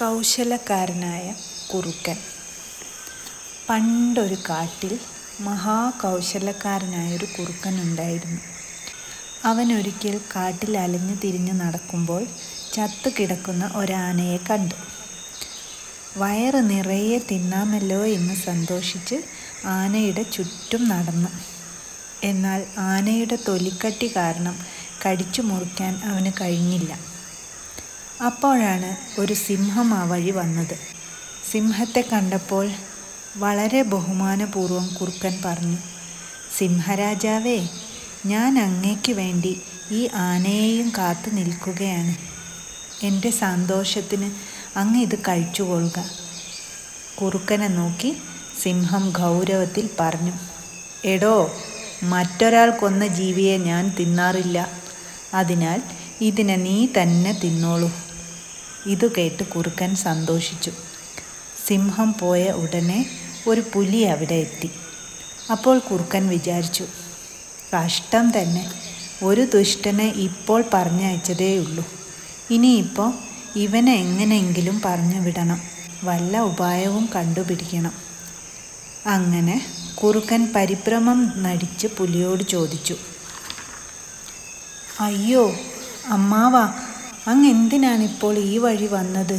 കൗശലക്കാരനായ കുറുക്കൻ. പണ്ടൊരു കാട്ടിൽ മഹാകൗശലക്കാരനായൊരു കുറുക്കൻ ഉണ്ടായിരുന്നു. അവനൊരിക്കൽ കാട്ടിൽ അലഞ്ഞു തിരിഞ്ഞു നടക്കുമ്പോൾ ചത്തു കിടക്കുന്ന ഒരാനയെ കണ്ടു. വയറ് നിറയെ തിന്നാമല്ലോ എന്ന് സന്തോഷിച്ച് ആനയുടെ ചുറ്റും നടന്നു. എന്നാൽ ആനയുടെ തൊലിക്കട്ടി കാരണം കടിച്ചു മുറിക്കാൻ അവന് കഴിഞ്ഞില്ല. അപ്പോഴാണ് ഒരു സിംഹം ആ വഴി വന്നത്. സിംഹത്തെ കണ്ടപ്പോൾ വളരെ ബഹുമാനപൂർവം കുറുക്കൻ പറഞ്ഞു സിംഹരാജാവേ ഞാൻ അങ്ങേക്ക് വേണ്ടി ഈ ആനയെയും കാത്തു നിൽക്കുകയാണ്. എന്റെ സന്തോഷത്തിന് അങ്ങ് ഇത് കഴിച്ചുകൊള്ളുക. കുറുക്കനെ നോക്കി സിംഹം ഗൗരവത്തിൽ പറഞ്ഞു എടോ മറ്റൊരാൾ കൊന്ന ജീവിയെ ഞാൻ തിന്നാറില്ല. അതിനാൽ ഇതിനെ നീ തന്നെ തിന്നോളൂ. ഇതു കേട്ട് കുറുക്കൻ സന്തോഷിച്ചു. സിംഹം പോയ ഉടനെ ഒരു പുലി അവിടെ എത്തി. അപ്പോൾ കുറുക്കൻ വിചാരിച്ചു കഷ്ടം തന്നെ. ഒരു ദുഷ്ടനെ ഇപ്പോൾ പറഞ്ഞയച്ചതേയുള്ളൂ. ഇനിയിപ്പോൾ ഇവനെ എങ്ങനെയെങ്കിലും പറഞ്ഞു വിടണം. വല്ല ഉപായവും കണ്ടുപിടിക്കണം. അങ്ങനെ കുറുക്കൻ പരിഭ്രമം നടിച്ച് പുലിയോട് ചോദിച്ചു അയ്യോ അമ്മാവാ അങ്ങ് എന്തിനാണിപ്പോൾ ഈ വഴി വന്നത്?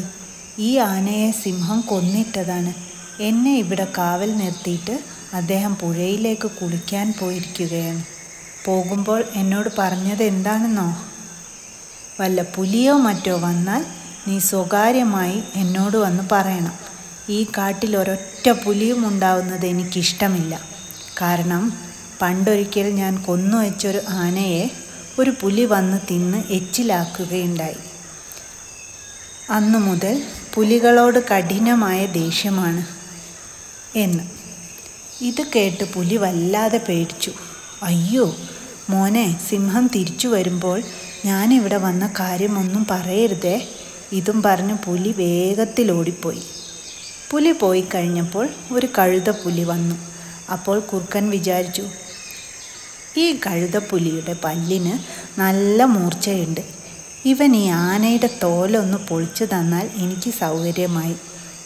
ഈ ആനയെ സിംഹം കൊന്നിട്ടതാണ്. എന്നെ ഇവിടെ കാവൽ നിർത്തിയിട്ട് അദ്ദേഹം പുഴയിലേക്ക് കുളിക്കാൻ പോയിരിക്കുകയാണ്. പോകുമ്പോൾ എന്നോട് പറഞ്ഞത് എന്താണെന്നോ? വല്ല പുലിയോ മറ്റോ വന്നാൽ നീ സ്വകാര്യമായി എന്നോട് വന്ന് പറയണം. ഈ കാട്ടിൽ ഒരൊറ്റ പുലിയും ഉണ്ടാവുന്നത് എനിക്കിഷ്ടമില്ല. കാരണം പണ്ടൊരിക്കൽ ഞാൻ കൊന്നുവെച്ചൊരു ആനയെ ഒരു പുലി വന്ന് തിന്ന് എച്ചിലാക്കുകയുണ്ടായി. അന്നു മുതൽ പുലികളോട് കഠിനമായ ദേഷ്യമാണ് എന്ന്. ഇത് കേട്ട് പുലി വല്ലാതെ പേടിച്ചു. അയ്യോ മോനെ സിംഹം തിരിച്ചു വരുമ്പോൾ ഞാനിവിടെ വന്ന കാര്യമൊന്നും പറയരുതേ. ഇതും പറഞ്ഞ് പുലി വേഗത്തിൽ ഓടിപ്പോയി. പുലി പോയി കഴിഞ്ഞപ്പോൾ ഒരു കഴുത പുലി വന്നു. അപ്പോൾ കുർക്കൻ വിചാരിച്ചു ഈ കഴുതപ്പുലിയുടെ പല്ലിന് നല്ല മൂർച്ചയുണ്ട്. ഇവൻ ഈ ആനയുടെ തോലൊന്ന് പൊളിച്ചു തന്നാൽ എനിക്ക് സൗകര്യമായി.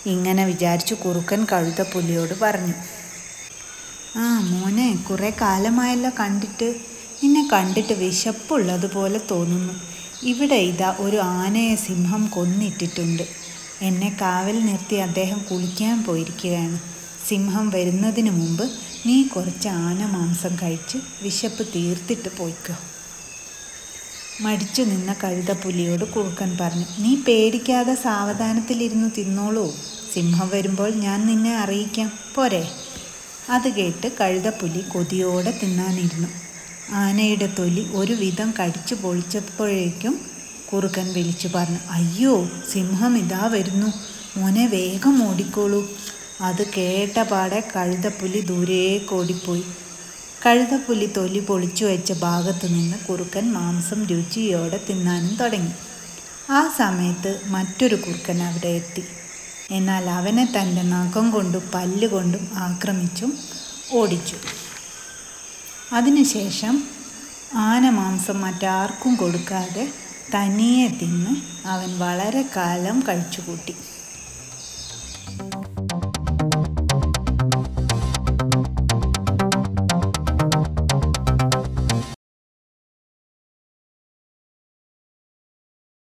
ഇങ്ങനെ വിചാരിച്ചു കുറുക്കൻ കഴുതപ്പുലിയോട് പറഞ്ഞു. ആ മോനെ കുറേ കാലമായല്ലോ കണ്ടിട്ട്. നിന്നെ കണ്ടിട്ട് വിശപ്പുള്ളതുപോലെ തോന്നുന്നു. ഇവിടെ ഇതാ ഒരു ആനയെ സിംഹം കൊന്നിട്ടിട്ടുണ്ട്. എന്നെ കാവൽ നിർത്തി അദ്ദേഹം കുളിക്കാൻ പോയിരിക്കുകയാണ്. സിംഹം വരുന്നതിന് മുമ്പ് നീ കുറച്ച് ആനമാംസം കഴിച്ച് വിശപ്പ് തീർത്തിട്ട് പോയിക്കോ. മടിച്ചു നിന്ന കഴുതപ്പുലിയോട് കുറുക്കൻ പറഞ്ഞു നീ പേടിക്കാതെ സാവധാനത്തിലിരുന്ന് തിന്നോളൂ. സിംഹം വരുമ്പോൾ ഞാൻ നിന്നെ അറിയിക്കാം. പോരെ. അത് കേട്ട് കഴുതപ്പുലി കൊതിയോടെ തിന്നാനിരുന്നു. ആനയുടെ തൊലി ഒരുവിധം കടിച്ചു പൊളിച്ചപ്പോഴേക്കും കുറുക്കൻ വിളിച്ചു പറഞ്ഞു അയ്യോ സിംഹം ഇതാ വരുന്നു. മോനെ വേഗം ഓടിക്കോളൂ. അത് കേട്ട പാടെ കഴുതപ്പുലി ദൂരേക്ക് ഓടിപ്പോയി കഴുതപ്പുലി തൊലി പൊളിച്ചു വെച്ച ഭാഗത്തു നിന്ന് കുറുക്കൻ മാംസം രുചിയോടെ തിന്നാനും തുടങ്ങി. ആ സമയത്ത് മറ്റൊരു കുറുക്കൻ അവിടെ എത്തി. എന്നാൽ അവനെ തന്റെ നഖം കൊണ്ടും പല്ലുകൊണ്ടും ആക്രമിച്ചും ഓടിച്ചു. അതിനുശേഷം ആന മാംസം മറ്റാർക്കും കൊടുക്കാതെ തനിയെ തിന്ന് അവൻ വളരെ കാലം കഴിച്ചുകൂട്ടി.